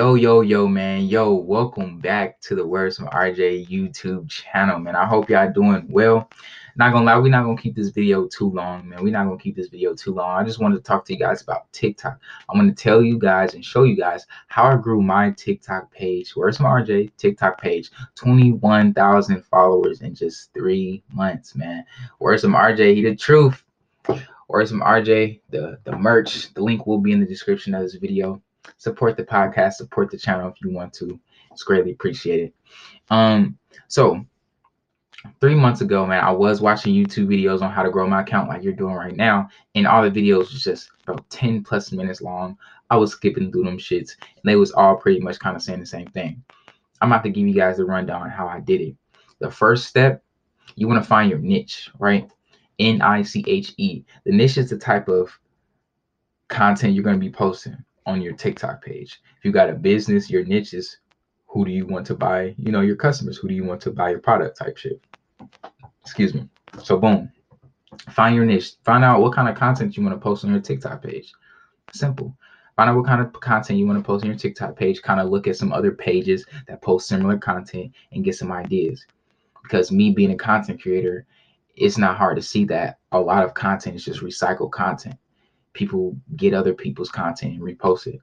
Yo, yo, yo, man. Yo, welcome back to the Words from RJ YouTube channel, man. I hope y'all doing well. Not gonna lie, we're not gonna keep this video too long, man. We're not gonna keep this video too long. I just wanted to talk to you guys about TikTok. I'm gonna tell you guys and show you guys how I grew my TikTok page, Words from RJ TikTok page, 21,000 followers in just three months, man. Words from RJ, he the truth. Words from RJ, the the merch, the link will be in the description of this video support the podcast, support the channel if you want to. It's greatly appreciated. Um, so three months ago, man, I was watching YouTube videos on how to grow my account like you're doing right now, and all the videos was just about 10 plus minutes long. I was skipping through them shits, and they was all pretty much kind of saying the same thing. I'm about to give you guys a rundown on how I did it. The first step, you want to find your niche, right? N I C H E. The niche is the type of content you're going to be posting on your TikTok page. If you got a business, your niche is who do you want to buy, you know, your customers, who do you want to buy your product type shit. Excuse me. So boom. Find your niche. Find out what kind of content you want to post on your TikTok page. Simple. Find out what kind of content you want to post on your TikTok page. Kind of look at some other pages that post similar content and get some ideas. Because me being a content creator, it's not hard to see that a lot of content is just recycled content people get other people's content and repost it.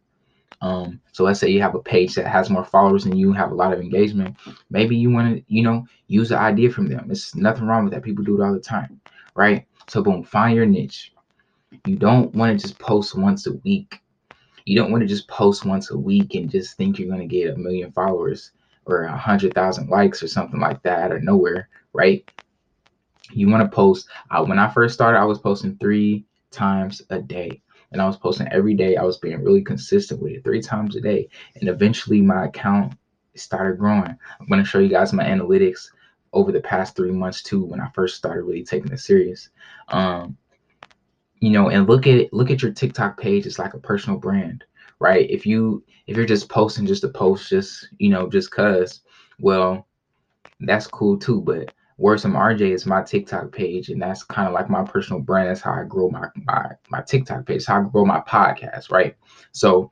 Um, so let's say you have a page that has more followers than you, have a lot of engagement. Maybe you want to, you know, use the idea from them. It's nothing wrong with that. People do it all the time, right? So boom, find your niche. You don't want to just post once a week. You don't want to just post once a week and just think you're going to get a million followers or a hundred thousand likes or something like that of nowhere, right? You want to post. Uh, when I first started, I was posting three times a day. And I was posting every day. I was being really consistent with it, three times a day. And eventually my account started growing. I'm going to show you guys my analytics over the past three months too, when I first started really taking it serious. Um, you know, and look at look at your TikTok page. It's like a personal brand, right? If you if you're just posting just to post, just you know, just cause, well, that's cool too. But Words from RJ is my TikTok page, and that's kind of like my personal brand. That's how I grow my my my TikTok page. How I grow my podcast, right? So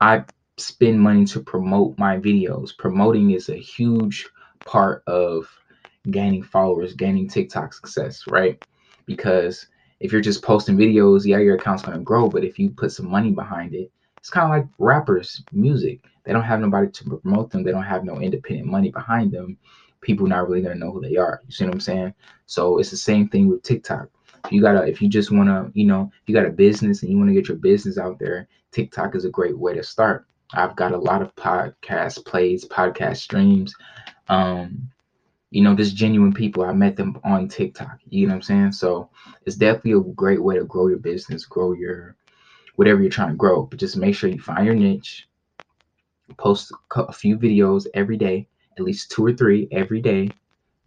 I spend money to promote my videos. Promoting is a huge part of gaining followers, gaining TikTok success, right? Because if you're just posting videos, yeah, your account's gonna grow. But if you put some money behind it, it's kind of like rappers' music. They don't have nobody to promote them. They don't have no independent money behind them people not really gonna know who they are. You see what I'm saying? So it's the same thing with TikTok. You gotta, if you just wanna, you know, you got a business and you wanna get your business out there, TikTok is a great way to start. I've got a lot of podcast plays, podcast streams. Um, you know, just genuine people. I met them on TikTok. You know what I'm saying? So it's definitely a great way to grow your business, grow your whatever you're trying to grow. But just make sure you find your niche, post a few videos every day, at least two or three every day,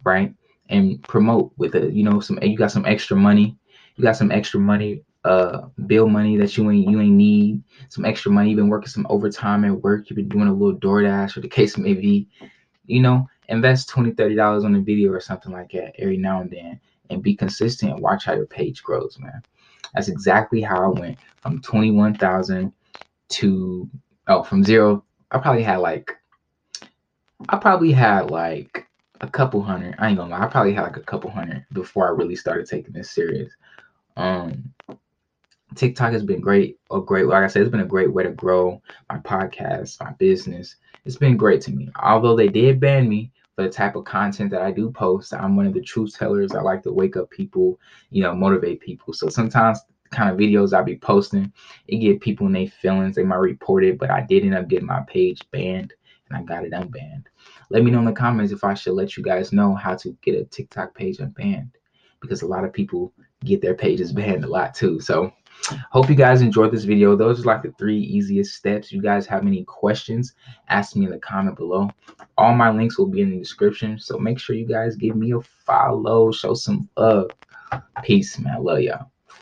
right? And promote with it. You know, some you got some extra money. You got some extra money, uh, bill money that you ain't you ain't need. Some extra money. You've been working some overtime at work. You've been doing a little DoorDash or the case may be. You know, invest 20 30 dollars on a video or something like that every now and then and be consistent watch how your page grows man that's exactly how i went from 21000 to oh from zero i probably had like I probably had like a couple hundred. I ain't gonna lie. I probably had like a couple hundred before I really started taking this serious. Um, TikTok has been great. A great, like I said, it's been a great way to grow my podcast, my business. It's been great to me. Although they did ban me the type of content that I do post, I'm one of the truth tellers. I like to wake up people, you know, motivate people. So sometimes kind of videos I be posting, it get people in their feelings. They might report it, but I did end up getting my page banned and I got it unbanned. Let me know in the comments if I should let you guys know how to get a TikTok page unbanned because a lot of people get their pages banned a lot too. So hope you guys enjoyed this video. Those are like the three easiest steps. You guys have any questions, ask me in the comment below. All my links will be in the description. So make sure you guys give me a follow, show some love. Peace, man. I love y'all.